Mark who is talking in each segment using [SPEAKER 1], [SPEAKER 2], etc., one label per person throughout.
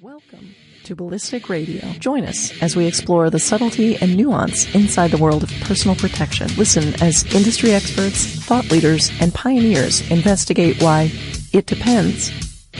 [SPEAKER 1] Welcome to Ballistic Radio. Join us as we explore the subtlety and nuance inside the world of personal protection. Listen as industry experts, thought leaders, and pioneers investigate why it depends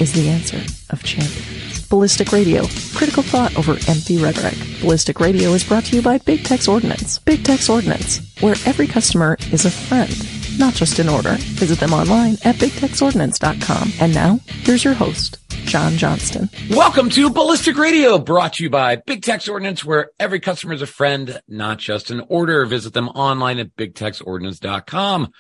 [SPEAKER 1] is the answer of champions. Ballistic Radio, critical thought over empty rhetoric. Ballistic Radio is brought to you by Big Tex Ordnance. Big Tex Ordnance, where every customer is a friend, not just an order. Visit them online at bigtexordnance.com. And now, here's your host, John Johnston.
[SPEAKER 2] Welcome to Ballistic Radio, brought to you by Big Tex Ordnance, where every customer is a friend, not just an order. Visit them online at bigtexordnance.com.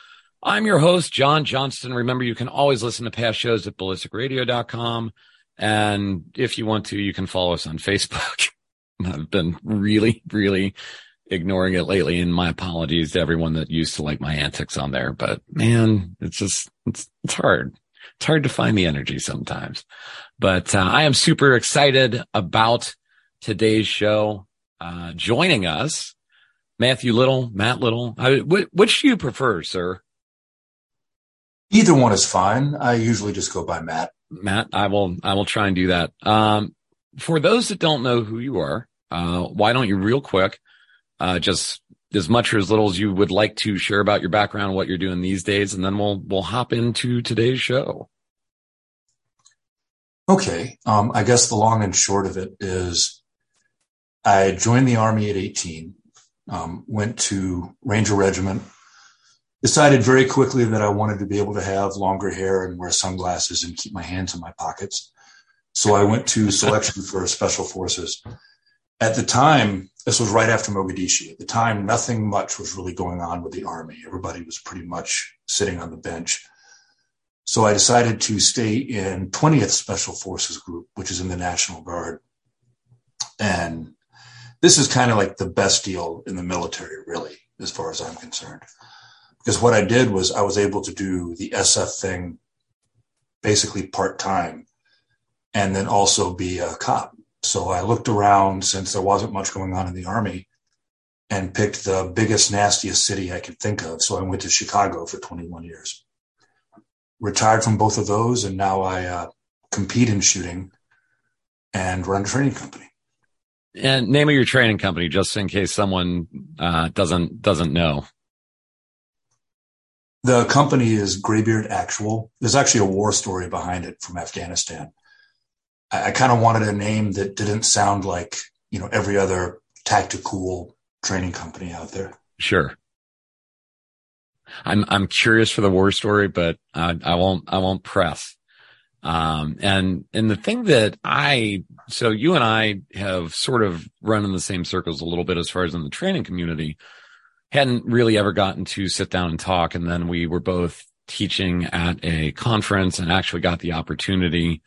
[SPEAKER 2] I'm your host, John Johnston. Remember, you can always listen to past shows at ballisticradio.com. And if you want to, you can follow us on Facebook. I've been really, really ignoring it lately. And my apologies to everyone that used to like my antics on there. But man, it's just, it's, it's hard. It's hard to find the energy sometimes. But uh, I am super excited about today's show. Uh, joining us, Matthew Little, Matt Little. I, which do you prefer, sir?
[SPEAKER 3] Either one is fine. I usually just go by Matt.
[SPEAKER 2] Matt, I will, I will try and do that. Um, for those that don't know who you are, uh, why don't you real quick, uh, just as much or as little as you would like to share about your background, what you're doing these days, and then we'll, we'll hop into today's show.
[SPEAKER 3] Okay. Um, I guess the long and short of it is I joined the army at 18, um, went to Ranger Regiment, decided very quickly that I wanted to be able to have longer hair and wear sunglasses and keep my hands in my pockets. So I went to selection for special forces. At the time, this was right after Mogadishu. At the time, nothing much was really going on with the army. Everybody was pretty much sitting on the bench. So I decided to stay in 20th Special Forces Group, which is in the National Guard. And this is kind of like the best deal in the military, really, as far as I'm concerned because what I did was I was able to do the SF thing basically part time and then also be a cop. So I looked around since there wasn't much going on in the army and picked the biggest, nastiest city I could think of. So I went to Chicago for 21 years. Retired from both of those, and now I uh, compete in shooting and run a training company.
[SPEAKER 2] And name of your training company, just in case someone uh, doesn't doesn't know.
[SPEAKER 3] The company is Graybeard Actual. There's actually a war story behind it from Afghanistan. I, I kind of wanted a name that didn't sound like, you know, every other tactical training company out there.
[SPEAKER 2] Sure. I'm I'm curious for the war story, but I, I won't I won't press. Um, and and the thing that I so you and I have sort of run in the same circles a little bit as far as in the training community hadn't really ever gotten to sit down and talk. And then we were both teaching at a conference and actually got the opportunity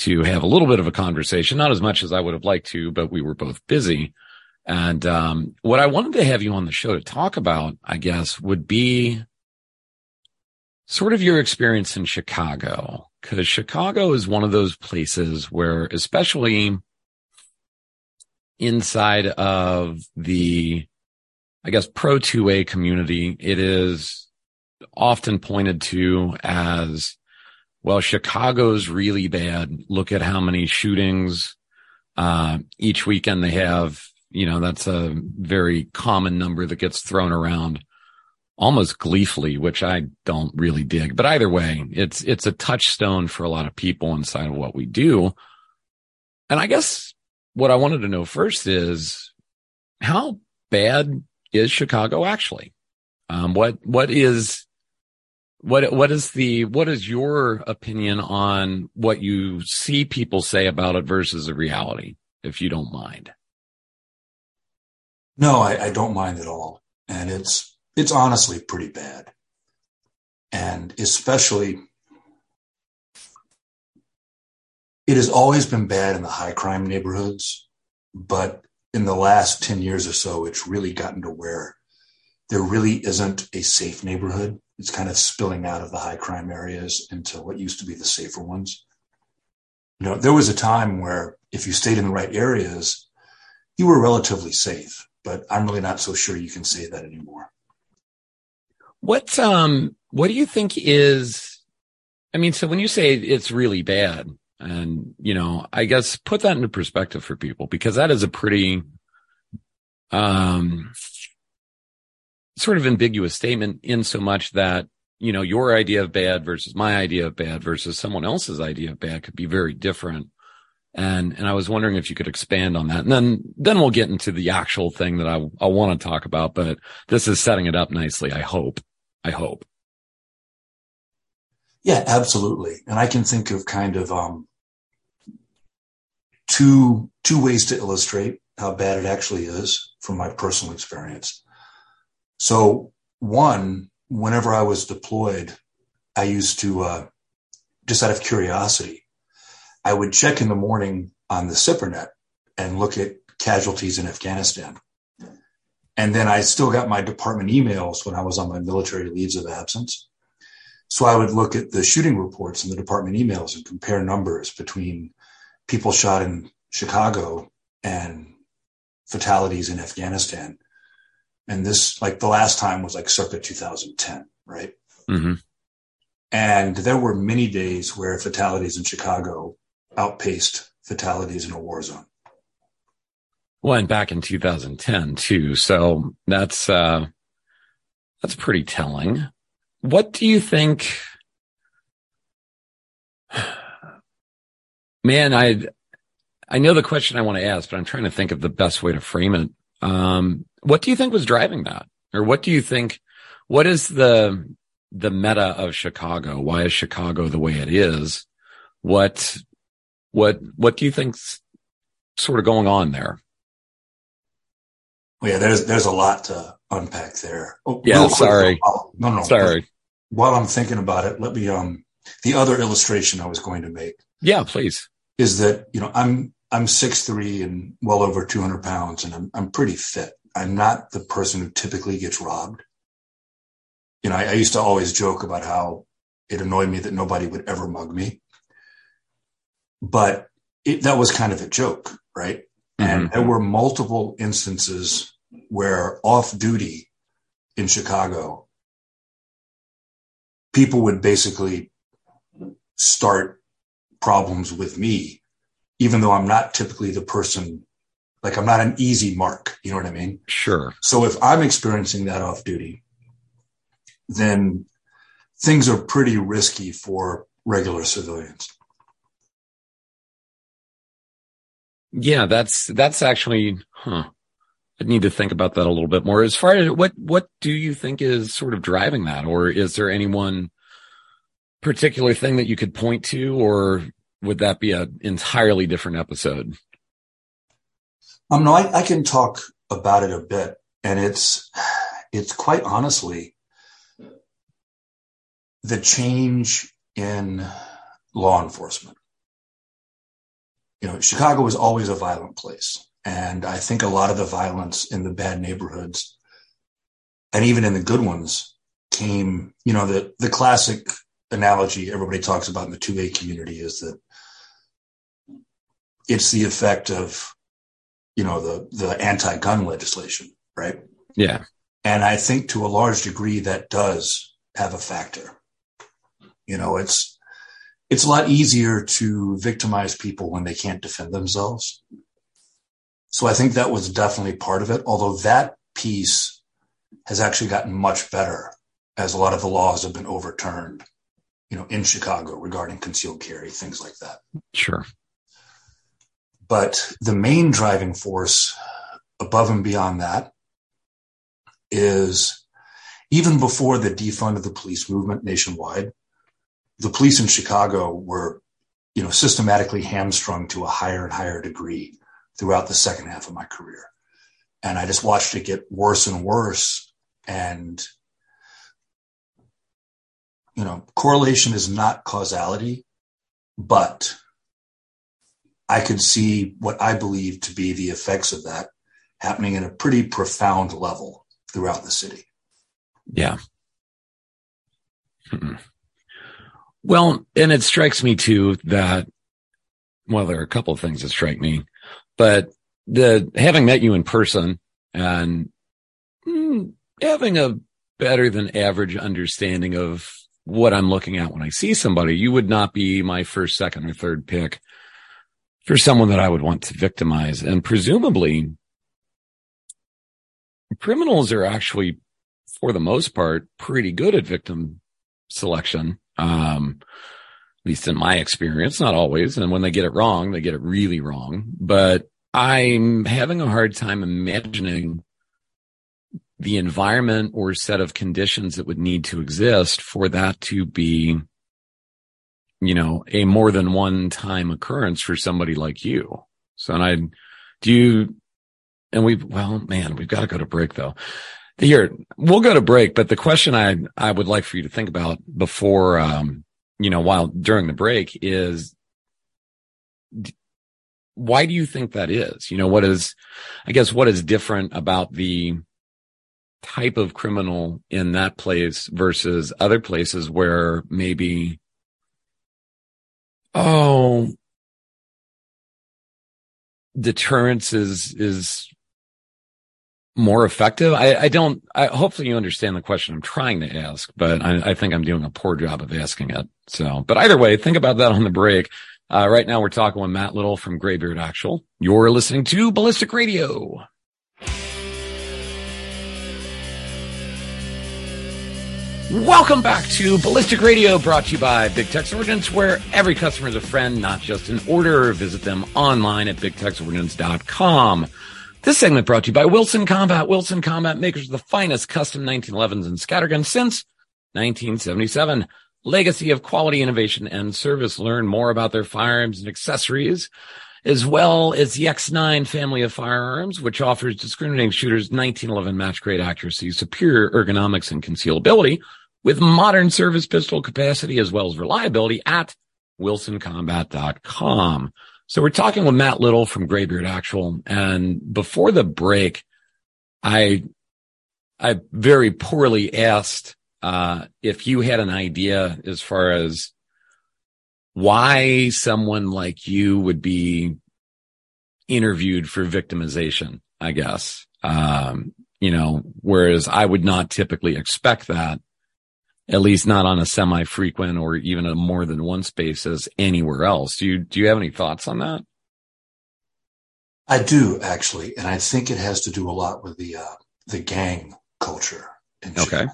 [SPEAKER 2] to have a little bit of a conversation, not as much as I would have liked to, but we were both busy. And um, what I wanted to have you on the show to talk about, I guess, would be sort of your experience in Chicago, because Chicago is one of those places where, especially inside of the I guess, pro 2A community, it is often pointed to as, well, Chicago's really bad. Look at how many shootings, uh, each weekend they have. You know, that's a very common number that gets thrown around almost gleefully, which I don't really dig. But either way, it's, it's a touchstone for a lot of people inside of what we do. And I guess what I wanted to know first is how bad is Chicago actually? Um, what what is what what is the what is your opinion on what you see people say about it versus the reality, if you don't mind?
[SPEAKER 3] No, I, I don't mind at all, and it's it's honestly pretty bad, and especially it has always been bad in the high crime neighborhoods, but in the last 10 years or so, it's really gotten to where there really isn't a safe neighborhood. It's kind of spilling out of the high crime areas into what used to be the safer ones. You know, there was a time where if you stayed in the right areas, you were relatively safe, but I'm really not so sure you can say that anymore.
[SPEAKER 2] What, um, what do you think is, I mean, so when you say it's really bad, And, you know, I guess put that into perspective for people because that is a pretty, um, sort of ambiguous statement in so much that, you know, your idea of bad versus my idea of bad versus someone else's idea of bad could be very different. And, and I was wondering if you could expand on that. And then, then we'll get into the actual thing that I, I want to talk about, but this is setting it up nicely. I hope. I hope.
[SPEAKER 3] Yeah, absolutely. And I can think of kind of, um, two, two ways to illustrate how bad it actually is from my personal experience. So one, whenever I was deployed, I used to, uh, just out of curiosity, I would check in the morning on the SIPRNet and look at casualties in Afghanistan. And then I still got my department emails when I was on my military leaves of absence. So I would look at the shooting reports in the department emails and compare numbers between people shot in Chicago and fatalities in Afghanistan. And this, like the last time was like circa 2010, right? Mm-hmm. And there were many days where fatalities in Chicago outpaced fatalities in a war zone.
[SPEAKER 2] Well, and back in 2010 too. So that's, uh, that's pretty telling. What do you think? Man, I, I know the question I want to ask, but I'm trying to think of the best way to frame it. Um, what do you think was driving that? Or what do you think, what is the, the meta of Chicago? Why is Chicago the way it is? What, what, what do you think's sort of going on there?
[SPEAKER 3] Well, yeah, there's, there's a lot to unpack there.
[SPEAKER 2] Oh, yeah. Sorry.
[SPEAKER 3] no, no.
[SPEAKER 2] Sorry.
[SPEAKER 3] While I'm thinking about it, let me, um, the other illustration I was going to make.
[SPEAKER 2] Yeah, please.
[SPEAKER 3] Is that, you know, I'm, I'm six three and well over 200 pounds and I'm, I'm pretty fit. I'm not the person who typically gets robbed. You know, I, I used to always joke about how it annoyed me that nobody would ever mug me, but it, that was kind of a joke, right? Mm-hmm. And there were multiple instances where off duty in Chicago, people would basically start problems with me even though I'm not typically the person, like I'm not an easy mark. You know what I mean?
[SPEAKER 2] Sure.
[SPEAKER 3] So if I'm experiencing that off duty, then things are pretty risky for regular civilians.
[SPEAKER 2] Yeah, that's, that's actually, huh. I need to think about that a little bit more. As far as what, what do you think is sort of driving that? Or is there any one particular thing that you could point to or would that be an entirely different episode?
[SPEAKER 3] Um, no, I, I can talk about it a bit, and it's it's quite honestly the change in law enforcement. You know, Chicago was always a violent place. And I think a lot of the violence in the bad neighborhoods and even in the good ones came, you know, the, the classic analogy everybody talks about in the 2A community is that it's the effect of, you know, the, the anti-gun legislation, right?
[SPEAKER 2] Yeah.
[SPEAKER 3] And I think to a large degree that does have a factor. You know, it's, it's a lot easier to victimize people when they can't defend themselves. So I think that was definitely part of it. Although that piece has actually gotten much better as a lot of the laws have been overturned, you know, in Chicago regarding concealed carry, things like that.
[SPEAKER 2] Sure.
[SPEAKER 3] But the main driving force above and beyond that is even before the defund of the police movement nationwide, the police in Chicago were, you know, systematically hamstrung to a higher and higher degree throughout the second half of my career. And I just watched it get worse and worse. And, you know, correlation is not causality, but I could see what I believe to be the effects of that happening in a pretty profound level throughout the city.
[SPEAKER 2] Yeah. Hmm. Well, and it strikes me too that, well, there are a couple of things that strike me, but the having met you in person and mm, having a better than average understanding of what I'm looking at when I see somebody. You would not be my first, second, or third pick for someone that I would want to victimize. And presumably criminals are actually, for the most part, pretty good at victim selection. Um, at least in my experience, not always. And when they get it wrong, they get it really wrong. But I'm having a hard time imagining the environment or set of conditions that would need to exist for that to be, you know, a more than one time occurrence for somebody like you. So, and I, do you, and we, well, man, we've got to go to break though. Here, we'll go to break, but the question I, I would like for you to think about before, um, you know, while during the break is, why do you think that is? You know, what is, I guess, what is different about the type of criminal in that place versus other places where maybe, oh, deterrence is, is more effective? I, I don't, I, hopefully you understand the question I'm trying to ask, but I, I, think I'm doing a poor job of asking it. So, but either way, think about that on the break. Uh, right now we're talking with Matt Little from Graybeard Actual. You're listening to Ballistic Radio. Welcome back to Ballistic Radio, brought to you by Big Tex Ordnance, where every customer is a friend, not just an order. Visit them online at bigtexordnance.com. This segment brought to you by Wilson Combat. Wilson Combat makers of the finest custom 1911s and scatterguns since 1977. Legacy of quality, innovation, and service. Learn more about their firearms and accessories, as well as the X9 family of firearms, which offers discriminating shooters 1911 match grade accuracy, superior ergonomics, and concealability with modern service pistol capacity as well as reliability at wilsoncombat.com. So we're talking with Matt Little from Graybeard Actual. And before the break, I, I very poorly asked, uh, if you had an idea as far as why someone like you would be interviewed for victimization, I guess. Um, you know, whereas I would not typically expect that at least not on a semi-frequent or even a more than once basis anywhere else. Do you do you have any thoughts on that?
[SPEAKER 3] I do actually, and I think it has to do a lot with the uh, the gang culture.
[SPEAKER 2] okay.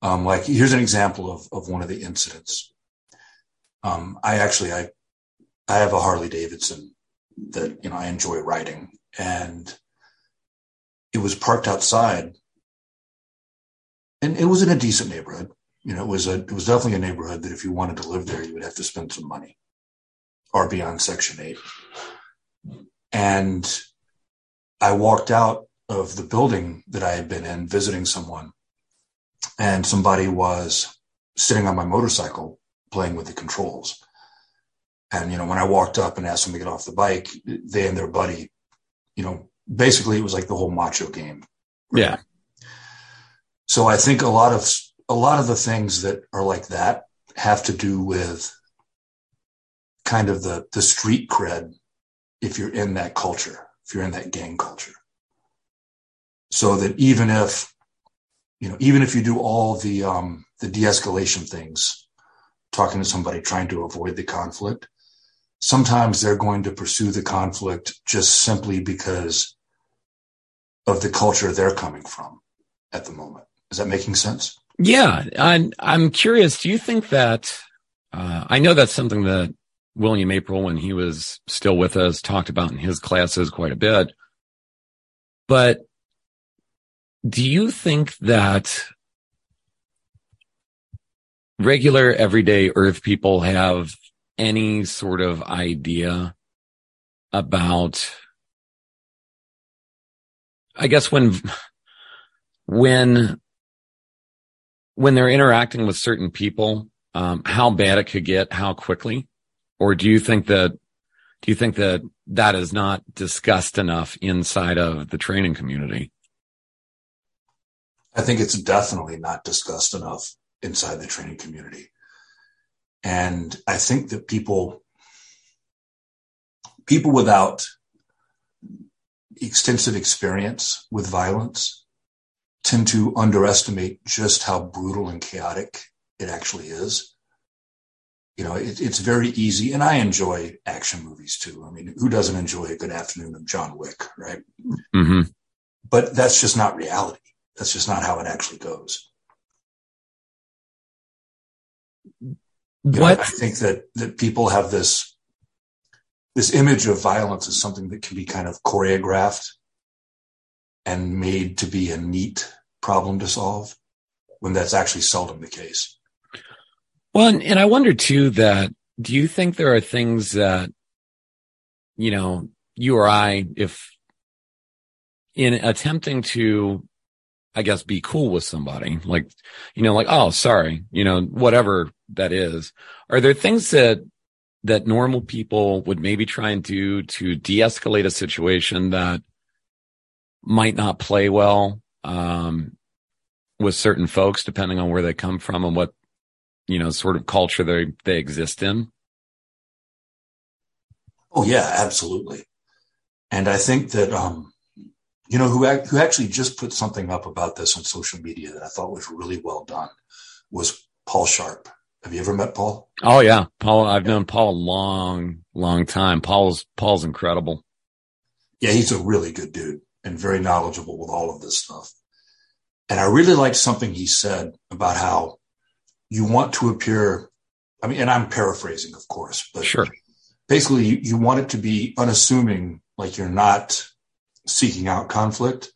[SPEAKER 3] Um, like here's an example of of one of the incidents. Um, I actually I I have a Harley Davidson that you know I enjoy riding, and it was parked outside and it was in a decent neighborhood. You know, it was a it was definitely a neighborhood that if you wanted to live there, you would have to spend some money, or be on Section Eight. And I walked out of the building that I had been in, visiting someone, and somebody was sitting on my motorcycle playing with the controls. And you know, when I walked up and asked them to get off the bike, they and their buddy, you know, basically it was like the whole macho game.
[SPEAKER 2] Right? Yeah.
[SPEAKER 3] So I think a lot of a lot of the things that are like that have to do with kind of the the street cred if you're in that culture, if you're in that gang culture. So that even if you know, even if you do all the um, the de-escalation things, talking to somebody trying to avoid the conflict, sometimes they're going to pursue the conflict just simply because of the culture they're coming from at the moment. Is that making sense?
[SPEAKER 2] Yeah. I'm, I'm curious. Do you think that, uh, I know that's something that William Aprill, when he was still with us, talked about in his classes quite a bit. But do you think that regular everyday earth people have any sort of idea about I guess when when when they're interacting with certain people, um, how bad it could get, how quickly? Or do you think that, do you think that that is not discussed enough inside of the training community?
[SPEAKER 3] I think it's definitely not discussed enough inside the training community. And I think that people, people without extensive experience with violence tend to underestimate just how brutal and chaotic it actually is. You know, it, it's very easy, and I enjoy action movies too. I mean, who doesn't enjoy a good afternoon of John Wick, right?
[SPEAKER 2] Mm-hmm.
[SPEAKER 3] But that's just not reality. That's just not how it actually goes.
[SPEAKER 2] What
[SPEAKER 3] know, I think that that people have this this image of violence as something that can be kind of choreographed and made to be a neat problem to solve when that's actually seldom the case.
[SPEAKER 2] Well, and, and I wonder too that do you think there are things that, you know, you or I, if in attempting to, I guess, be cool with somebody, like, you know, like, oh, sorry, you know, whatever that is, are there things that, that normal people would maybe try and do to de-escalate a situation that might not play well um, with certain folks, depending on where they come from and what you know sort of culture they they exist in.
[SPEAKER 3] Oh yeah, absolutely. And I think that um, you know who who actually just put something up about this on social media that I thought was really well done was Paul Sharp. Have you ever met Paul?
[SPEAKER 2] Oh yeah, Paul. I've yeah. known Paul a long, long time. Paul's Paul's incredible.
[SPEAKER 3] Yeah, he's a really good dude and very knowledgeable with all of this stuff. And I really liked something he said about how you want to appear. I mean, and I'm paraphrasing, of course, but
[SPEAKER 2] sure.
[SPEAKER 3] basically you, you want it to be unassuming, like you're not seeking out conflict,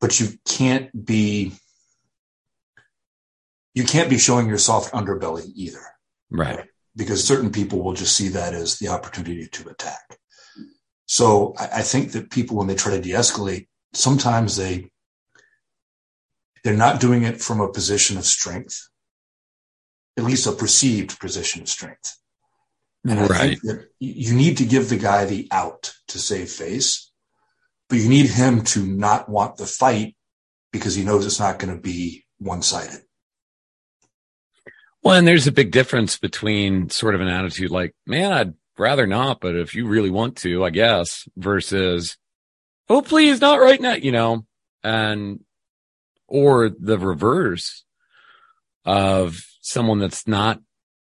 [SPEAKER 3] but you can't be, you can't be showing your soft underbelly either.
[SPEAKER 2] Right. right?
[SPEAKER 3] Because certain people will just see that as the opportunity to attack. So I, I think that people, when they try to de-escalate, sometimes they they're not doing it from a position of strength, at least a perceived position of strength. And I right. think that you need to give the guy the out to save face, but you need him to not want the fight because he knows it's not going to be one sided.
[SPEAKER 2] Well, and there's a big difference between sort of an attitude like, man, I'd rather not, but if you really want to, I guess, versus, oh, please, not right now, you know, and, or the reverse of someone that's not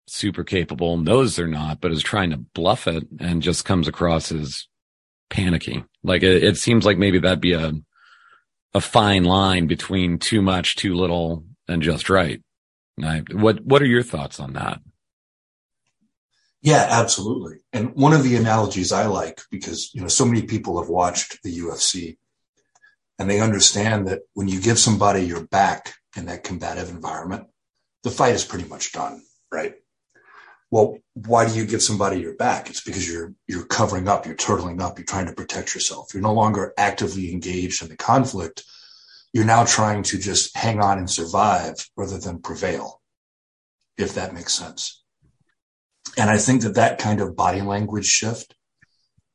[SPEAKER 2] super capable, knows they're not, but is trying to bluff it and just comes across as panicky. Like it, it seems like maybe that'd be a, a fine line between too much, too little, and just right. I, what, what are your thoughts on that?
[SPEAKER 3] Yeah, absolutely. And one of the analogies I like because, you know, so many people have watched the UFC and they understand that when you give somebody your back in that combative environment, the fight is pretty much done, right? Well, why do you give somebody your back? It's because you're you're covering up, you're turtling up, you're trying to protect yourself. You're no longer actively engaged in the conflict. You're now trying to just hang on and survive rather than prevail, if that makes sense. And I think that that kind of body language shift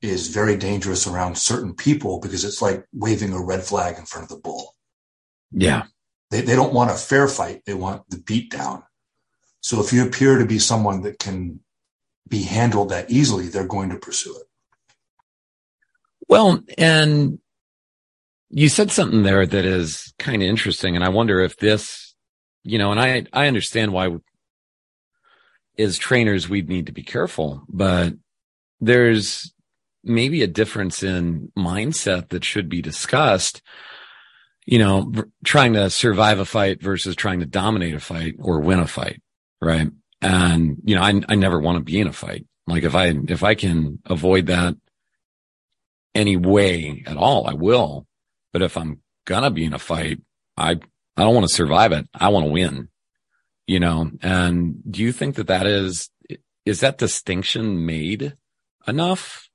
[SPEAKER 3] is very dangerous around certain people because it's like waving a red flag in front of the bull.
[SPEAKER 2] Yeah.
[SPEAKER 3] They, they don't want a fair fight. They want the beat down. So if you appear to be someone that can be handled that easily, they're going to pursue it.
[SPEAKER 2] Well, and you said something there that is kind of interesting. And I wonder if this, you know, and I, I understand why as trainers, we'd need to be careful, but there's maybe a difference in mindset that should be discussed. You know, trying to survive a fight versus trying to dominate a fight or win a fight. Right. And, you know, I, I never want to be in a fight. Like if I, if I can avoid that any way at all, I will. But if I'm gonna be in a fight, I, I don't want to survive it. I want to win you know, and do you think that that is, is that distinction made enough?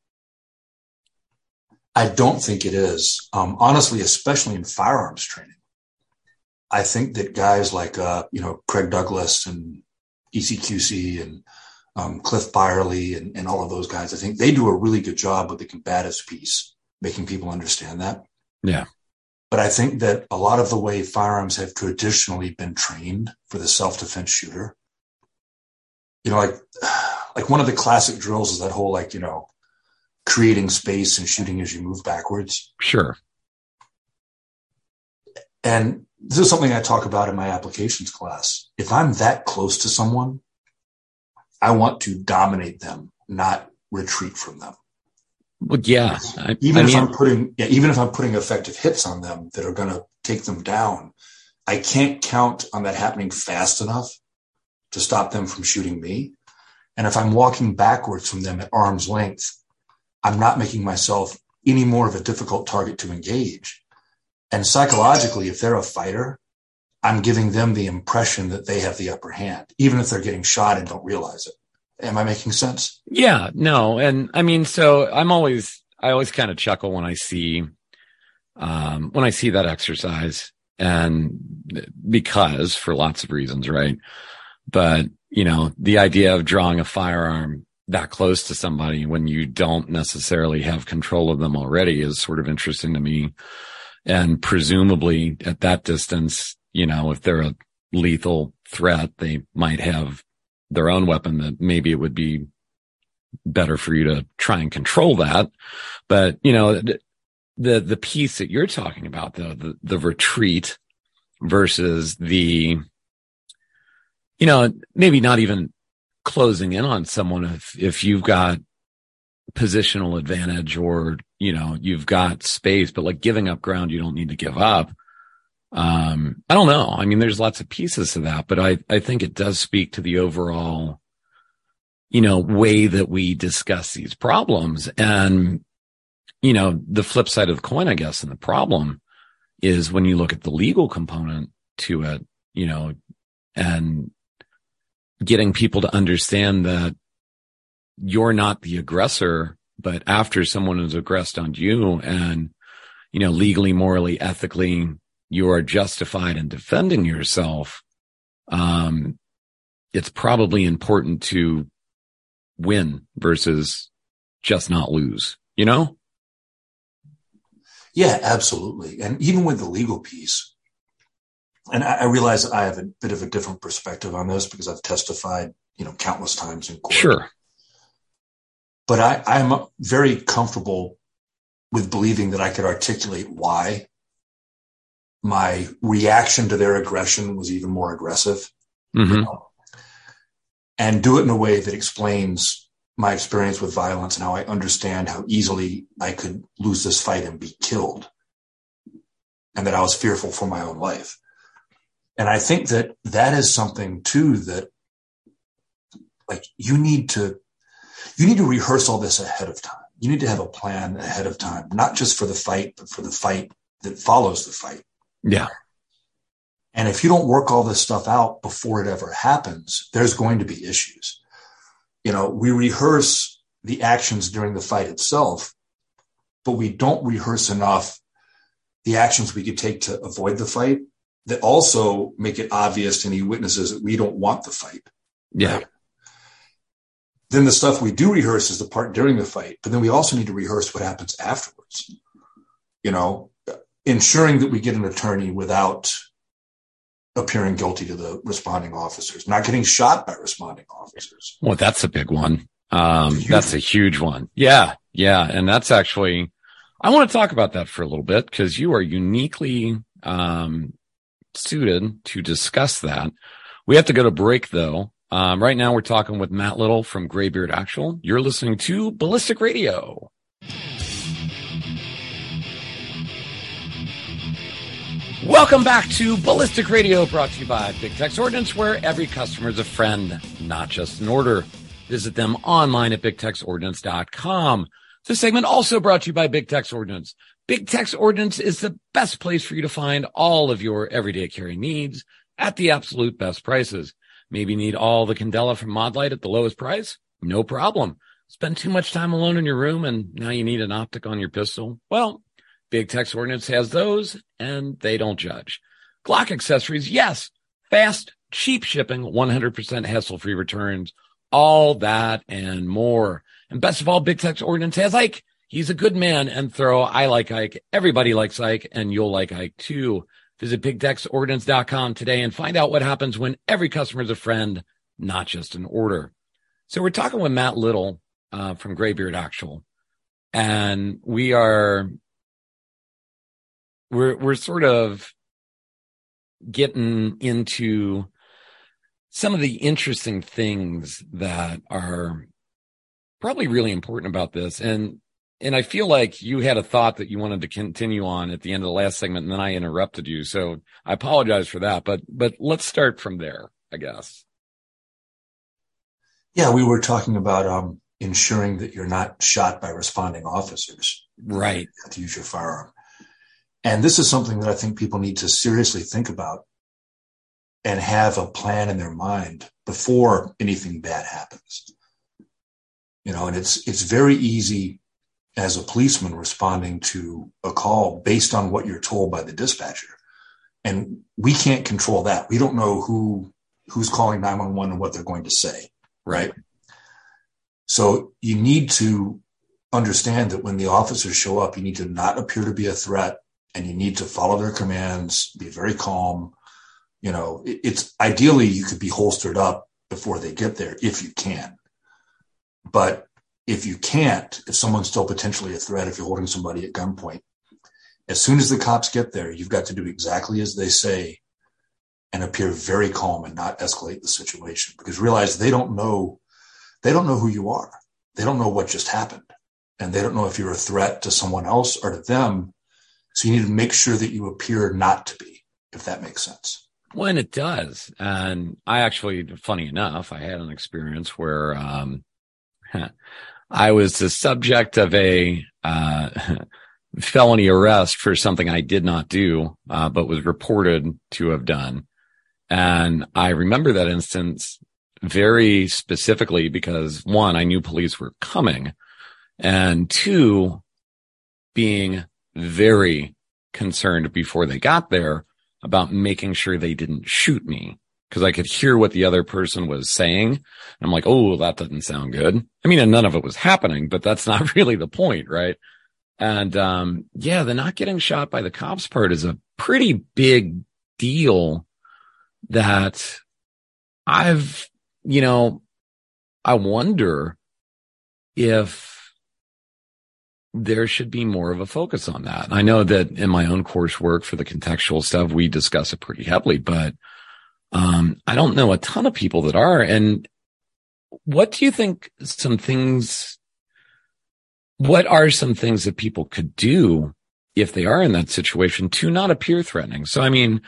[SPEAKER 3] I don't think it is. Um, honestly, especially in firearms training. I think that guys like, uh, you know, Craig Douglas and ECQC and um, Cliff Byerly and, and all of those guys, I think they do a really good job with the combatives piece, making people understand that.
[SPEAKER 2] Yeah.
[SPEAKER 3] But I think that a lot of the way firearms have traditionally been trained for the self-defense shooter, you know, like, like one of the classic drills is that whole, like, you know, creating space and shooting as you move backwards.
[SPEAKER 2] Sure.
[SPEAKER 3] And this is something I talk about in my applications class. If I'm that close to someone, I want to dominate them, not retreat from them.
[SPEAKER 2] Well, yeah.
[SPEAKER 3] I, even I if mean, I'm putting, yeah, even if I'm putting effective hits on them that are going to take them down, I can't count on that happening fast enough to stop them from shooting me. And if I'm walking backwards from them at arm's length, I'm not making myself any more of a difficult target to engage. And psychologically, if they're a fighter, I'm giving them the impression that they have the upper hand, even if they're getting shot and don't realize it. Am I making sense?
[SPEAKER 2] Yeah, no. And I mean, so I'm always, I always kind of chuckle when I see, um, when I see that exercise and because for lots of reasons, right? But, you know, the idea of drawing a firearm that close to somebody when you don't necessarily have control of them already is sort of interesting to me. And presumably at that distance, you know, if they're a lethal threat, they might have their own weapon that maybe it would be better for you to try and control that. But, you know, the, the piece that you're talking about, though, the, the retreat versus the, you know, maybe not even closing in on someone if, if you've got positional advantage or, you know, you've got space, but like giving up ground you don't need to give up. Um, I don't know. I mean, there's lots of pieces to that, but I, I think it does speak to the overall, you know, way that we discuss these problems. And, you know, the flip side of the coin, I guess, and the problem is when you look at the legal component to it, you know, and getting people to understand that you're not the aggressor, but after someone has aggressed on you and, you know, legally, morally, ethically, you are justified in defending yourself. Um, it's probably important to win versus just not lose, you know?
[SPEAKER 3] Yeah, absolutely. And even with the legal piece, and I, I realize I have a bit of a different perspective on this because I've testified, you know, countless times in court.
[SPEAKER 2] Sure.
[SPEAKER 3] But I, I'm very comfortable with believing that I could articulate why my reaction to their aggression was even more aggressive. Mm-hmm. You know, and do it in a way that explains my experience with violence and how I understand how easily I could lose this fight and be killed. And that I was fearful for my own life. And I think that that is something too that like you need to, you need to rehearse all this ahead of time. You need to have a plan ahead of time, not just for the fight, but for the fight that follows the fight.
[SPEAKER 2] Yeah.
[SPEAKER 3] And if you don't work all this stuff out before it ever happens, there's going to be issues. You know, we rehearse the actions during the fight itself, but we don't rehearse enough the actions we could take to avoid the fight that also make it obvious to any witnesses that we don't want the fight.
[SPEAKER 2] Yeah. Right?
[SPEAKER 3] Then the stuff we do rehearse is the part during the fight, but then we also need to rehearse what happens afterwards. You know, ensuring that we get an attorney without appearing guilty to the responding officers, not getting shot by responding officers.
[SPEAKER 2] Well, that's a big one. Um, that's a huge one. Yeah. Yeah. And that's actually, I want to talk about that for a little bit because you are uniquely, um, suited to discuss that. We have to go to break though. Um, right now we're talking with Matt Little from Graybeard Actual. You're listening to Ballistic Radio. Welcome back to Ballistic Radio brought to you by Big Tex Ordnance, where every customer is a friend, not just an order. Visit them online at bigtexordnance.com. This segment also brought to you by Big Tex Ordnance. Big Tex Ordnance is the best place for you to find all of your everyday carry needs at the absolute best prices. Maybe need all the Candela from Modlite at the lowest price? No problem. Spend too much time alone in your room and now you need an optic on your pistol? Well, Big Tex Ordnance has those and they don't judge. Glock accessories, yes. Fast, cheap shipping, 100% hassle free returns, all that and more. And best of all, Big Tex Ordnance has Ike He's a good man and thorough. I like Ike. Everybody likes Ike and you'll like Ike too. Visit bigtexordnance.com today and find out what happens when every customer is a friend, not just an order. So we're talking with Matt Little uh, from Graybeard Actual, and we are we're we're sort of getting into some of the interesting things that are probably really important about this. And, and I feel like you had a thought that you wanted to continue on at the end of the last segment and then I interrupted you. So I apologize for that, but, but let's start from there, I guess.
[SPEAKER 3] Yeah. We were talking about, um, ensuring that you're not shot by responding officers.
[SPEAKER 2] Right.
[SPEAKER 3] to use your firearm. And this is something that I think people need to seriously think about and have a plan in their mind before anything bad happens. You know, and it's it's very easy as a policeman responding to a call based on what you're told by the dispatcher. And we can't control that. We don't know who who's calling 911 and what they're going to say, right? So you need to understand that when the officers show up, you need to not appear to be a threat and you need to follow their commands, be very calm. You know, it's ideally you could be holstered up before they get there if you can. But if you can't, if someone's still potentially a threat, if you're holding somebody at gunpoint, as soon as the cops get there, you've got to do exactly as they say and appear very calm and not escalate the situation because realize they don't know, they don't know who you are. They don't know what just happened and they don't know if you're a threat to someone else or to them. So you need to make sure that you appear not to be, if that makes sense.
[SPEAKER 2] When it does. And I actually, funny enough, I had an experience where, um, I was the subject of a, uh, felony arrest for something I did not do, uh, but was reported to have done. And I remember that instance very specifically because one, I knew police were coming and two, being very concerned before they got there about making sure they didn't shoot me because I could hear what the other person was saying. I'm like, oh, that doesn't sound good. I mean, and none of it was happening, but that's not really the point, right? And um, yeah, the not getting shot by the cops part is a pretty big deal that I've, you know, I wonder if there should be more of a focus on that. I know that in my own coursework for the contextual stuff, we discuss it pretty heavily, but um, I don't know a ton of people that are. And what do you think some things, what are some things that people could do if they are in that situation to not appear threatening? So, I mean,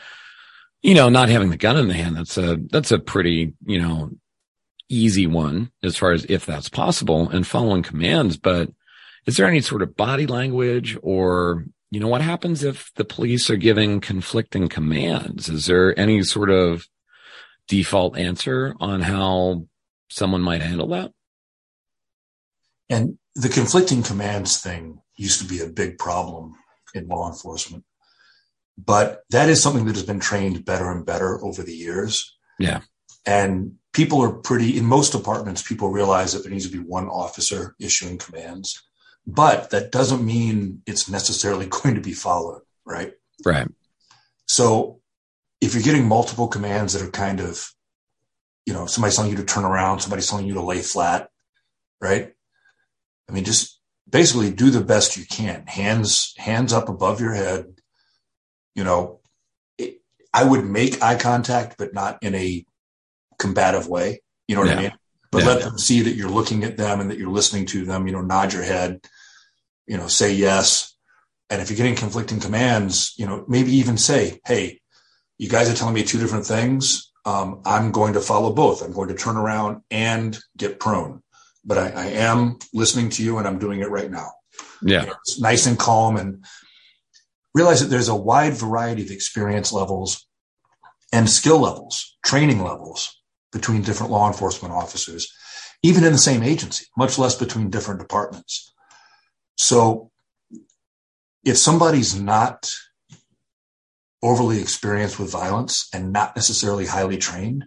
[SPEAKER 2] you know, not having the gun in the hand, that's a, that's a pretty, you know, easy one as far as if that's possible and following commands. But is there any sort of body language or, you know, what happens if the police are giving conflicting commands? Is there any sort of default answer on how someone might handle that?
[SPEAKER 3] And the conflicting commands thing used to be a big problem in law enforcement. But that is something that has been trained better and better over the years.
[SPEAKER 2] Yeah.
[SPEAKER 3] And people are pretty, in most departments, people realize that there needs to be one officer issuing commands but that doesn't mean it's necessarily going to be followed, right?
[SPEAKER 2] Right.
[SPEAKER 3] So if you're getting multiple commands that are kind of, you know, somebody's telling you to turn around, somebody's telling you to lay flat, right? I mean, just basically do the best you can. Hands, hands up above your head. You know, it, I would make eye contact, but not in a combative way. You know what yeah. I mean? But yeah, let them see that you're looking at them and that you're listening to them. You know, nod your head you know, say yes. And if you're getting conflicting commands, you know, maybe even say, Hey, you guys are telling me two different things. Um, I'm going to follow both. I'm going to turn around and get prone, but I, I am listening to you and I'm doing it right now.
[SPEAKER 2] Yeah.
[SPEAKER 3] You know, it's nice and calm and realize that there's a wide variety of experience levels and skill levels, training levels between different law enforcement officers, even in the same agency, much less between different departments. So if somebody's not overly experienced with violence and not necessarily highly trained,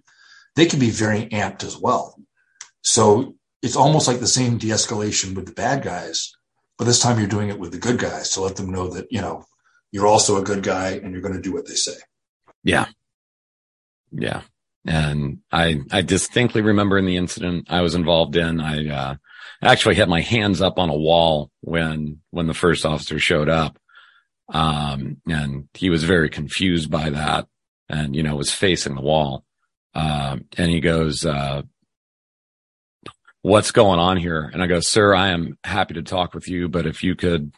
[SPEAKER 3] they can be very amped as well. So it's almost like the same de-escalation with the bad guys, but this time you're doing it with the good guys to let them know that, you know, you're also a good guy and you're going to do what they say.
[SPEAKER 2] Yeah. Yeah. And I, I distinctly remember in the incident I was involved in, I, uh, actually had my hands up on a wall when, when the first officer showed up. Um, and he was very confused by that. and, you know, was facing the wall. Um, and he goes, uh, what's going on here? And I go, sir, I am happy to talk with you, but if you could,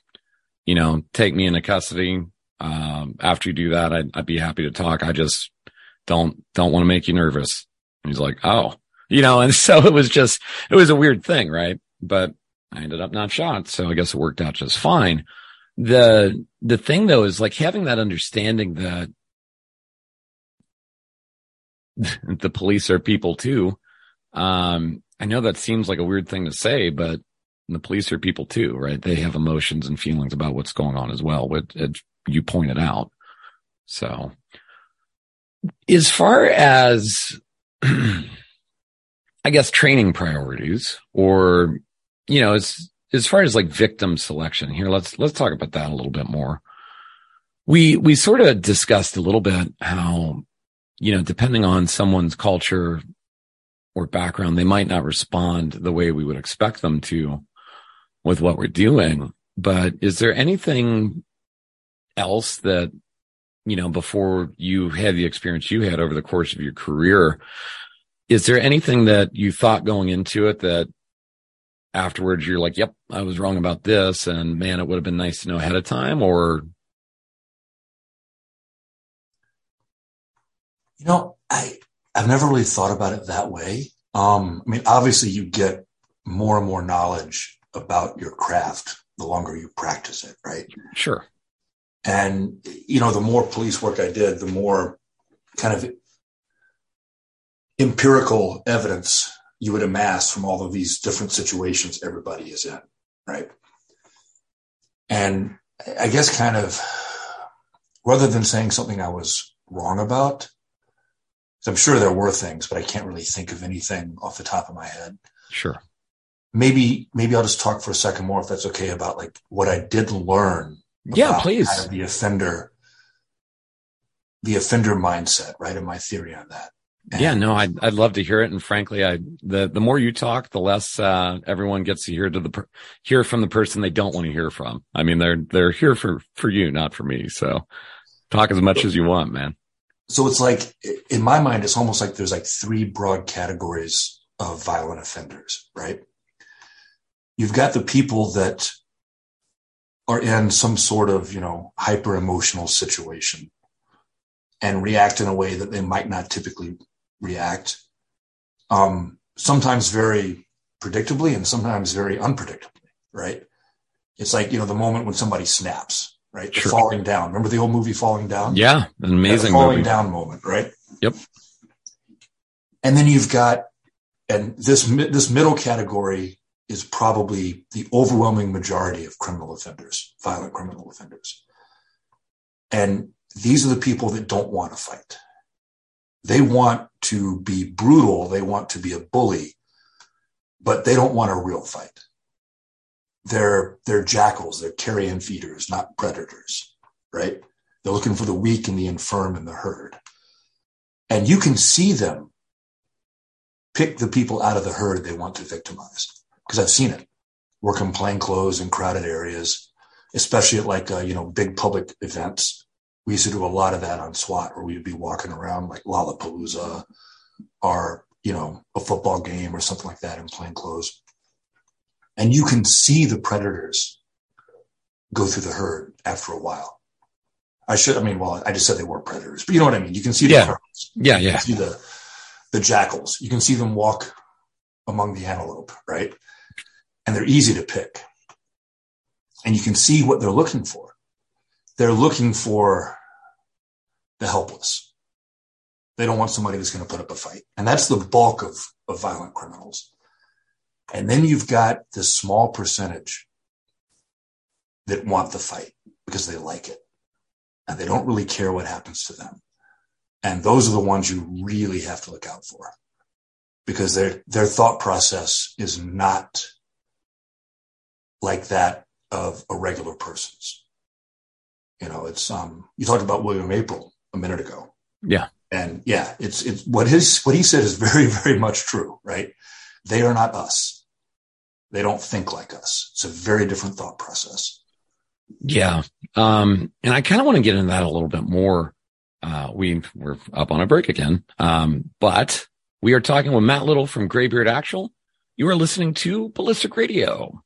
[SPEAKER 2] you know, take me into custody, um, after you do that, I'd, I'd be happy to talk. I just don't, don't want to make you nervous. And he's like, Oh, you know, and so it was just, it was a weird thing, right? But I ended up not shot. So I guess it worked out just fine. The, the thing though is like having that understanding that the police are people too. Um, I know that seems like a weird thing to say, but the police are people too, right? They have emotions and feelings about what's going on as well, which you pointed out. So as far as, I guess training priorities or, you know, as, as far as like victim selection here, let's, let's talk about that a little bit more. We, we sort of discussed a little bit how you know, depending on someone's culture or background, they might not respond the way we would expect them to with what we're doing. But is there anything else that, you know, before you had the experience you had over the course of your career, is there anything that you thought going into it that afterwards you're like, yep, I was wrong about this. And man, it would have been nice to know ahead of time or
[SPEAKER 3] You know, I I've never really thought about it that way. Um, I mean, obviously, you get more and more knowledge about your craft the longer you practice it, right?
[SPEAKER 2] Sure.
[SPEAKER 3] And you know, the more police work I did, the more kind of empirical evidence you would amass from all of these different situations everybody is in, right? And I guess kind of rather than saying something I was wrong about, I'm sure there were things, but I can't really think of anything off the top of my head.
[SPEAKER 2] Sure.
[SPEAKER 3] Maybe maybe I'll just talk for a second more, if that's okay, about like what I did learn.
[SPEAKER 2] Yeah, please.
[SPEAKER 3] Kind of the offender, the offender mindset, right? And my theory on that.
[SPEAKER 2] Yeah, no, I'd I'd love to hear it. And frankly, I the the more you talk, the less uh, everyone gets to hear to the per, hear from the person they don't want to hear from. I mean, they're they're here for for you, not for me. So talk as much as you want, man
[SPEAKER 3] so it's like in my mind it's almost like there's like three broad categories of violent offenders right you've got the people that are in some sort of you know hyper emotional situation and react in a way that they might not typically react um, sometimes very predictably and sometimes very unpredictably right it's like you know the moment when somebody snaps right? Sure. falling down. Remember the old movie Falling Down?
[SPEAKER 2] Yeah, an amazing
[SPEAKER 3] falling
[SPEAKER 2] movie.
[SPEAKER 3] down moment, right?
[SPEAKER 2] Yep.
[SPEAKER 3] And then you've got, and this this middle category is probably the overwhelming majority of criminal offenders, violent criminal offenders. And these are the people that don't want to fight. They want to be brutal. They want to be a bully, but they don't want a real fight they're they're jackals, they're carrion feeders, not predators, right? They're looking for the weak and the infirm in the herd. And you can see them pick the people out of the herd they want to victimize. Because I've seen it. Work in plain clothes in crowded areas, especially at like, uh, you know, big public events. We used to do a lot of that on SWAT where we'd be walking around like Lollapalooza or, you know, a football game or something like that in plain clothes and you can see the predators go through the herd after a while. I should, I mean, well, I just said they weren't predators, but you know what I mean? You can see the,
[SPEAKER 2] yeah, yeah, yeah.
[SPEAKER 3] see the, the jackals. You can see them walk among the antelope, right? And they're easy to pick. And you can see what they're looking for. They're looking for the helpless. They don't want somebody that's going to put up a fight. And that's the bulk of, of violent criminals. And then you've got this small percentage that want the fight because they like it and they don't really care what happens to them. And those are the ones you really have to look out for because their, their thought process is not like that of a regular person's. You know, it's, um, you talked about William Aprill a minute ago.
[SPEAKER 2] Yeah.
[SPEAKER 3] And yeah, it's, it's what his, what he said is very, very much true, right? They are not us. They don't think like us. It's a very different thought process.
[SPEAKER 2] Yeah. Um, and I kind of want to get into that a little bit more. Uh, we we're up on a break again. Um, but we are talking with Matt Little from Graybeard Actual. You are listening to Ballistic Radio.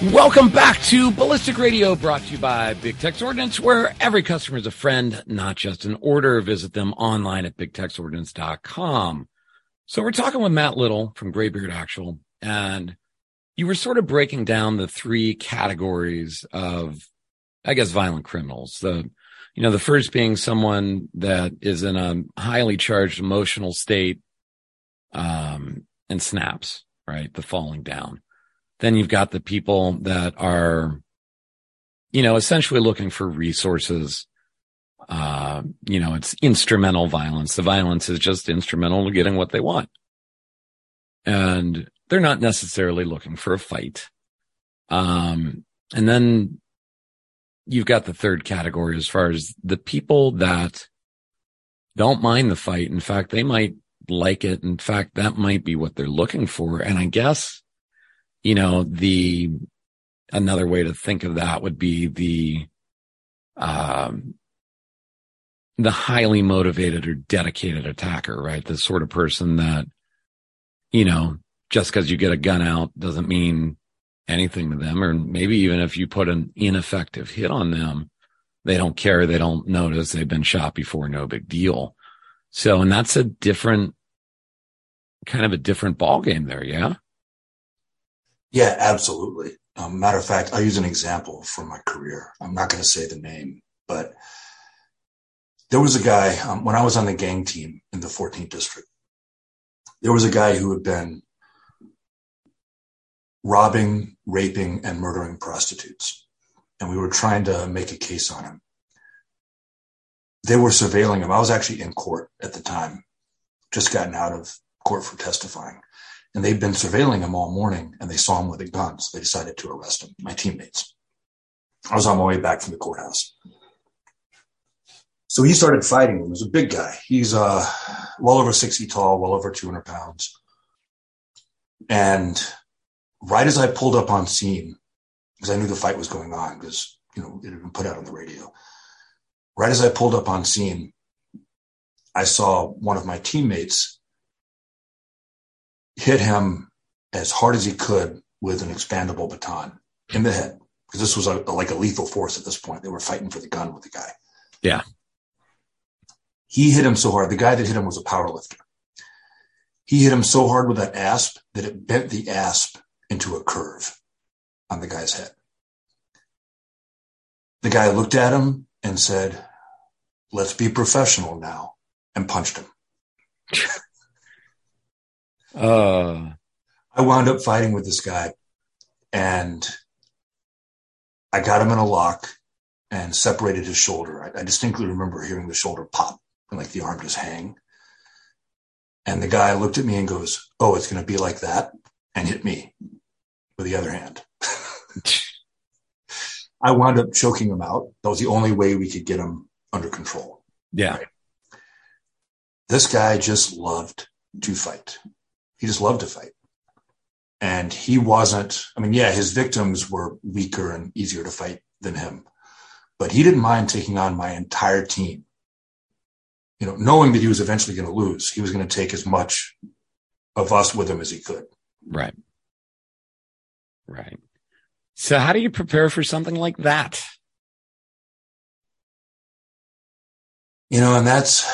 [SPEAKER 2] Welcome back to Ballistic Radio, brought to you by Big Tex Ordnance, where every customer is a friend, not just an order. Visit them online at bigtexordnance.com. So we're talking with Matt Little from Graybeard Actual, and you were sort of breaking down the three categories of, I guess, violent criminals. The, you know, the first being someone that is in a highly charged emotional state, um, and snaps, right? The falling down. Then you've got the people that are, you know, essentially looking for resources. Uh, you know, it's instrumental violence. The violence is just instrumental to getting what they want. And they're not necessarily looking for a fight. Um, and then you've got the third category as far as the people that don't mind the fight. In fact, they might like it. In fact, that might be what they're looking for. And I guess you know, the, another way to think of that would be the, um, the highly motivated or dedicated attacker, right? The sort of person that, you know, just because you get a gun out doesn't mean anything to them. Or maybe even if you put an ineffective hit on them, they don't care. They don't notice they've been shot before. No big deal. So, and that's a different kind of a different ball game there. Yeah.
[SPEAKER 3] Yeah, absolutely. Um, matter of fact, I'll use an example from my career. I'm not going to say the name, but there was a guy um, when I was on the gang team in the 14th district. There was a guy who had been robbing, raping, and murdering prostitutes. And we were trying to make a case on him. They were surveilling him. I was actually in court at the time, just gotten out of court for testifying and they'd been surveilling him all morning and they saw him with a gun. So they decided to arrest him, my teammates. I was on my way back from the courthouse. So he started fighting him. He was a big guy. He's uh, well over six feet tall, well over 200 pounds. And right as I pulled up on scene, because I knew the fight was going on, because you know it had been put out on the radio. Right as I pulled up on scene, I saw one of my teammates hit him as hard as he could with an expandable baton in the head because this was a, like a lethal force at this point. They were fighting for the gun with the guy.
[SPEAKER 2] Yeah.
[SPEAKER 3] He hit him so hard. The guy that hit him was a power lifter. He hit him so hard with that asp that it bent the asp into a curve on the guy's head. The guy looked at him and said, let's be professional now and punched him.
[SPEAKER 2] Uh,
[SPEAKER 3] I wound up fighting with this guy and I got him in a lock and separated his shoulder. I, I distinctly remember hearing the shoulder pop and like the arm just hang. And the guy looked at me and goes, Oh, it's going to be like that and hit me with the other hand. I wound up choking him out. That was the only way we could get him under control.
[SPEAKER 2] Yeah. Right?
[SPEAKER 3] This guy just loved to fight. He just loved to fight. And he wasn't, I mean, yeah, his victims were weaker and easier to fight than him, but he didn't mind taking on my entire team. You know, knowing that he was eventually going to lose, he was going to take as much of us with him as he could.
[SPEAKER 2] Right. Right. So how do you prepare for something like that?
[SPEAKER 3] You know, and that's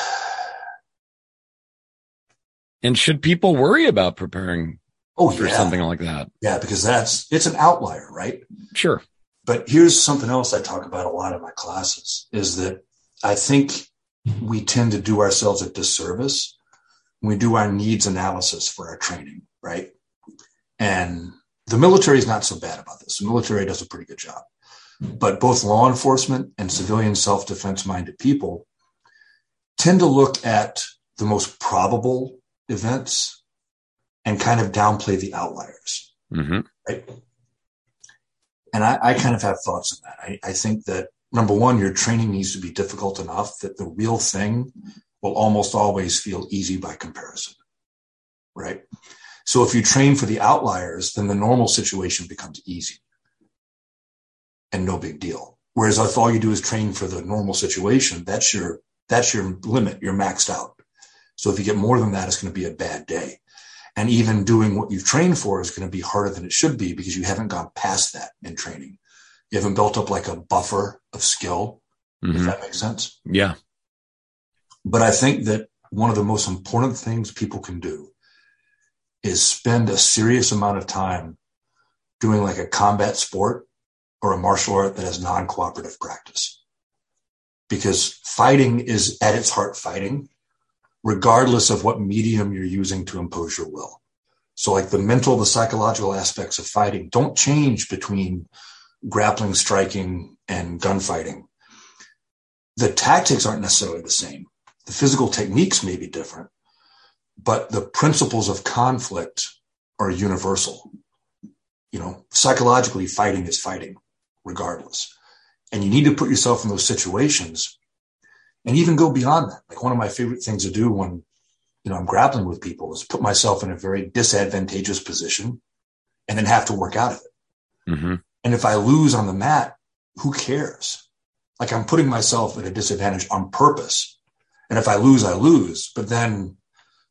[SPEAKER 2] and should people worry about preparing
[SPEAKER 3] oh,
[SPEAKER 2] for
[SPEAKER 3] yeah.
[SPEAKER 2] something like that?
[SPEAKER 3] Yeah, because that's it's an outlier, right?
[SPEAKER 2] Sure.
[SPEAKER 3] But here's something else I talk about a lot in my classes is that I think we tend to do ourselves a disservice when we do our needs analysis for our training, right? And the military is not so bad about this. The military does a pretty good job. But both law enforcement and civilian self defense minded people tend to look at the most probable events and kind of downplay the outliers.
[SPEAKER 2] Mm-hmm.
[SPEAKER 3] Right. And I, I, kind of have thoughts on that. I, I think that number one, your training needs to be difficult enough that the real thing will almost always feel easy by comparison. Right. So if you train for the outliers, then the normal situation becomes easy and no big deal. Whereas if all you do is train for the normal situation, that's your, that's your limit. You're maxed out. So if you get more than that, it's going to be a bad day. And even doing what you've trained for is going to be harder than it should be because you haven't gone past that in training. You haven't built up like a buffer of skill, mm-hmm. if that makes sense.
[SPEAKER 2] Yeah.
[SPEAKER 3] But I think that one of the most important things people can do is spend a serious amount of time doing like a combat sport or a martial art that has non cooperative practice. Because fighting is at its heart fighting regardless of what medium you're using to impose your will. So like the mental, the psychological aspects of fighting don't change between grappling, striking, and gunfighting. The tactics aren't necessarily the same. The physical techniques may be different, but the principles of conflict are universal. You know, psychologically, fighting is fighting regardless. And you need to put yourself in those situations and even go beyond that. Like one of my favorite things to do when, you know, I'm grappling with people is put myself in a very disadvantageous position and then have to work out of it. Mm-hmm. And if I lose on the mat, who cares? Like I'm putting myself at a disadvantage on purpose. And if I lose, I lose. But then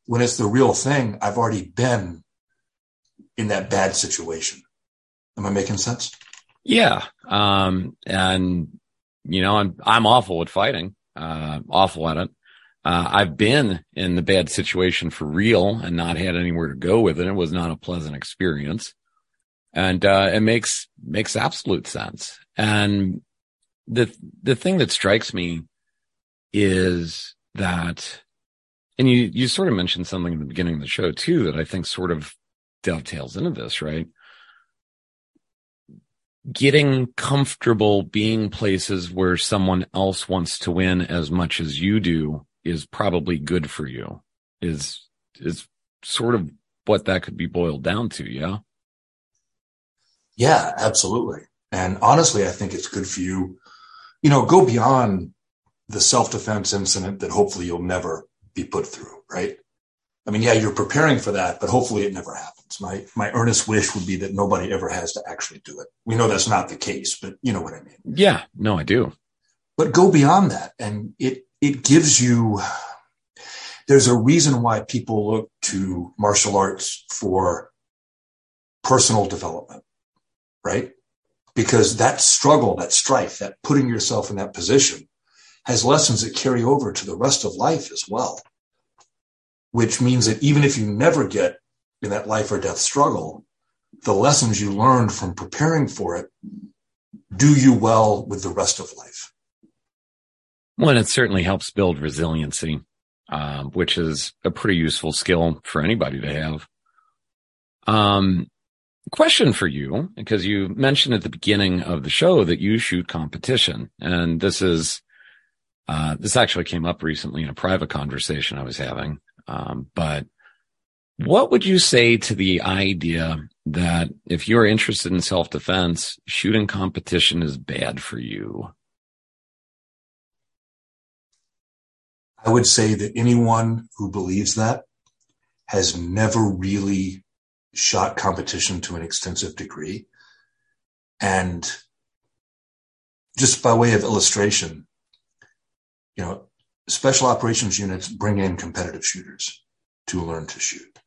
[SPEAKER 3] when it's the real thing, I've already been in that bad situation. Am I making sense?
[SPEAKER 2] Yeah. Um, and you know, I'm, I'm awful at fighting uh, awful at it. Uh, I've been in the bad situation for real and not had anywhere to go with it. It was not a pleasant experience. And, uh, it makes, makes absolute sense. And the, the thing that strikes me is that, and you, you sort of mentioned something at the beginning of the show too, that I think sort of dovetails into this, right? Getting comfortable being places where someone else wants to win as much as you do is probably good for you is is sort of what that could be boiled down to yeah?
[SPEAKER 3] Yeah absolutely. And honestly i think it's good for you. You know go beyond the self-defense incident that hopefully you'll never be put through right I mean, yeah, you're preparing for that, but hopefully it never happens. My my earnest wish would be that nobody ever has to actually do it. We know that's not the case, but you know what I mean.
[SPEAKER 2] Yeah, no, I do.
[SPEAKER 3] But go beyond that, and it it gives you. There's a reason why people look to martial arts for personal development, right? Because that struggle, that strife, that putting yourself in that position has lessons that carry over to the rest of life as well which means that even if you never get in that life or death struggle, the lessons you learned from preparing for it do you well with the rest of life.
[SPEAKER 2] Well, it certainly helps build resiliency, um, which is a pretty useful skill for anybody to have. Um, question for you, because you mentioned at the beginning of the show that you shoot competition, and this is uh, this actually came up recently in a private conversation I was having. Um, but what would you say to the idea that if you're interested in self defense, shooting competition is bad for you?
[SPEAKER 3] I would say that anyone who believes that has never really shot competition to an extensive degree. And just by way of illustration, you know, special operations units bring in competitive shooters to learn to shoot.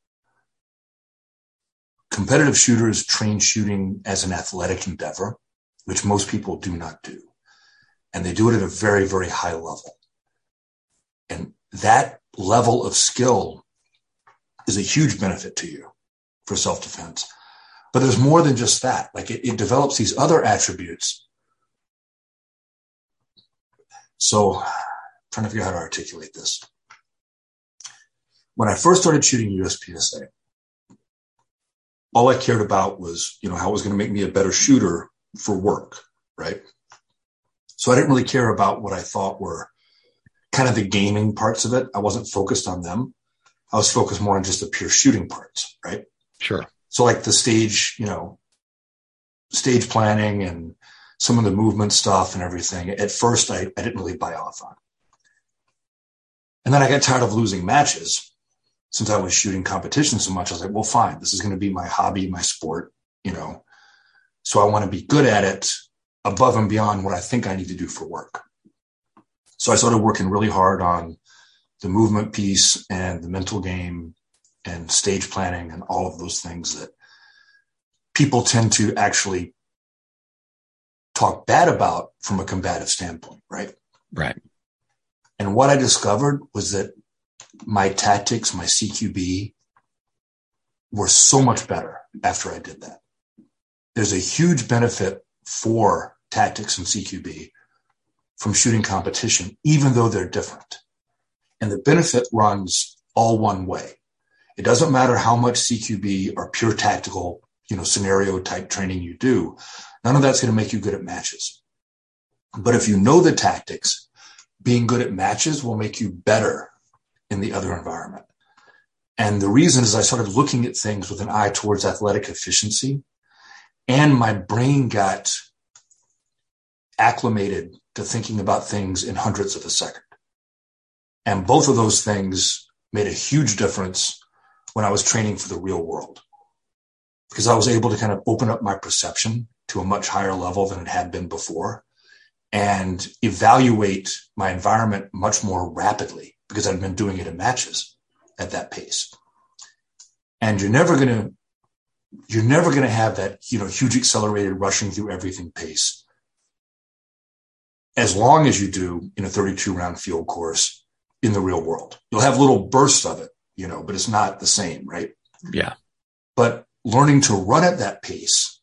[SPEAKER 3] Competitive shooters train shooting as an athletic endeavor, which most people do not do. And they do it at a very, very high level. And that level of skill is a huge benefit to you for self defense. But there's more than just that. Like it, it develops these other attributes. So trying to figure out how to articulate this. When I first started shooting USPSA, all I cared about was, you know, how it was going to make me a better shooter for work, right? So I didn't really care about what I thought were kind of the gaming parts of it. I wasn't focused on them. I was focused more on just the pure shooting parts, right?
[SPEAKER 2] Sure.
[SPEAKER 3] So like the stage, you know, stage planning and some of the movement stuff and everything. At first, I, I didn't really buy off on. And then I got tired of losing matches since I was shooting competition so much. I was like, well, fine, this is going to be my hobby, my sport, you know. So I want to be good at it above and beyond what I think I need to do for work. So I started working really hard on the movement piece and the mental game and stage planning and all of those things that people tend to actually talk bad about from a combative standpoint, right?
[SPEAKER 2] Right.
[SPEAKER 3] And what I discovered was that my tactics, my CQB were so much better after I did that. There's a huge benefit for tactics and CQB from shooting competition, even though they're different. And the benefit runs all one way. It doesn't matter how much CQB or pure tactical, you know, scenario type training you do. None of that's going to make you good at matches. But if you know the tactics, being good at matches will make you better in the other environment. And the reason is I started looking at things with an eye towards athletic efficiency and my brain got acclimated to thinking about things in hundredths of a second. And both of those things made a huge difference when I was training for the real world because I was able to kind of open up my perception to a much higher level than it had been before and evaluate my environment much more rapidly because I've been doing it in matches at that pace. And you're never going to, you're never going to have that, you know, huge accelerated rushing through everything pace as long as you do in a 32 round field course in the real world. You'll have little bursts of it, you know, but it's not the same, right?
[SPEAKER 2] Yeah.
[SPEAKER 3] But learning to run at that pace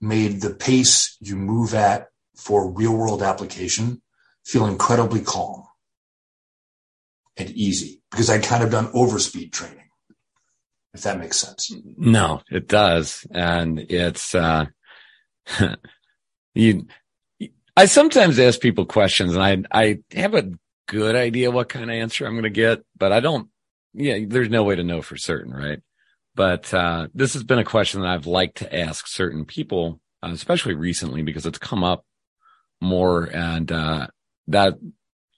[SPEAKER 3] made the pace you move at for real world application feel incredibly calm and easy because I'd kind of done overspeed training, if that makes sense.
[SPEAKER 2] No, it does. And it's, uh, you, I sometimes ask people questions and I, I have a good idea what kind of answer I'm going to get, but I don't, yeah, there's no way to know for certain, right? But, uh, this has been a question that I've liked to ask certain people, uh, especially recently because it's come up more and, uh, that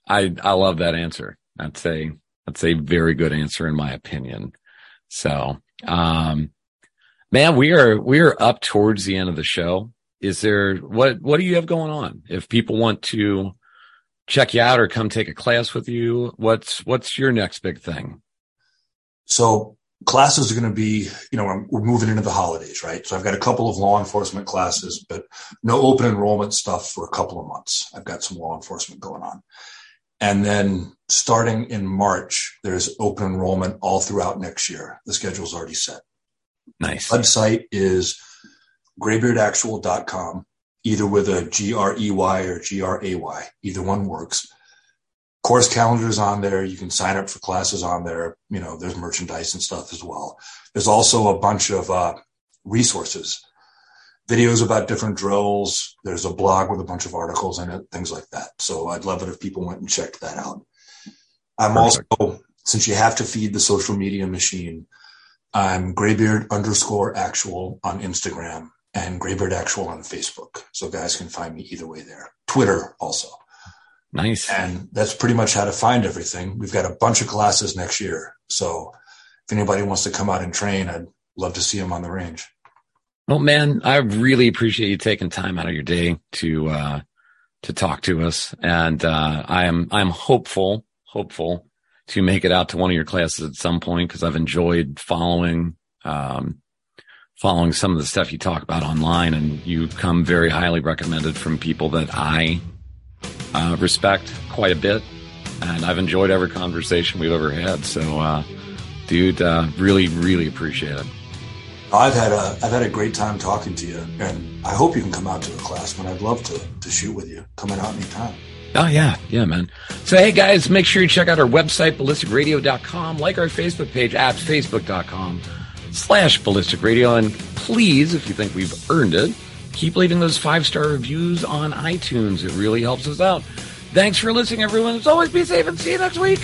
[SPEAKER 2] I, I love that answer. That's a, that's a very good answer in my opinion. So, um, man, we are, we are up towards the end of the show. Is there, what, what do you have going on? If people want to check you out or come take a class with you, what's, what's your next big thing?
[SPEAKER 3] So classes are going to be, you know, we're moving into the holidays, right? So I've got a couple of law enforcement classes, but no open enrollment stuff for a couple of months. I've got some law enforcement going on. And then starting in March, there's open enrollment all throughout next year. The schedule's already set.
[SPEAKER 2] Nice.
[SPEAKER 3] Website is graybeardactual.com, either with a G R E Y or G R A Y. Either one works. Course calendars on there. You can sign up for classes on there. You know, there's merchandise and stuff as well. There's also a bunch of uh, resources videos about different drills. There's a blog with a bunch of articles in it, things like that. So I'd love it if people went and checked that out. I'm Perfect. also, since you have to feed the social media machine, I'm graybeard underscore actual on Instagram and graybeard actual on Facebook. So guys can find me either way there. Twitter also.
[SPEAKER 2] Nice.
[SPEAKER 3] And that's pretty much how to find everything. We've got a bunch of classes next year. So if anybody wants to come out and train, I'd love to see them on the range.
[SPEAKER 2] Well, man, I really appreciate you taking time out of your day to, uh, to talk to us. And, uh, I am, I'm hopeful, hopeful to make it out to one of your classes at some point because I've enjoyed following, um, following some of the stuff you talk about online and you come very highly recommended from people that I, uh, respect quite a bit. And I've enjoyed every conversation we've ever had. So, uh, dude, uh, really, really appreciate it.
[SPEAKER 3] I've had a I've had a great time talking to you, and I hope you can come out to a class. Man, I'd love to to shoot with you. Coming out anytime.
[SPEAKER 2] Oh yeah, yeah, man. So hey guys, make sure you check out our website, ballisticradio.com, like our Facebook page at facebook.com slash ballistic radio, and please, if you think we've earned it, keep leaving those five star reviews on iTunes. It really helps us out. Thanks for listening, everyone. As always, be safe and see you next week.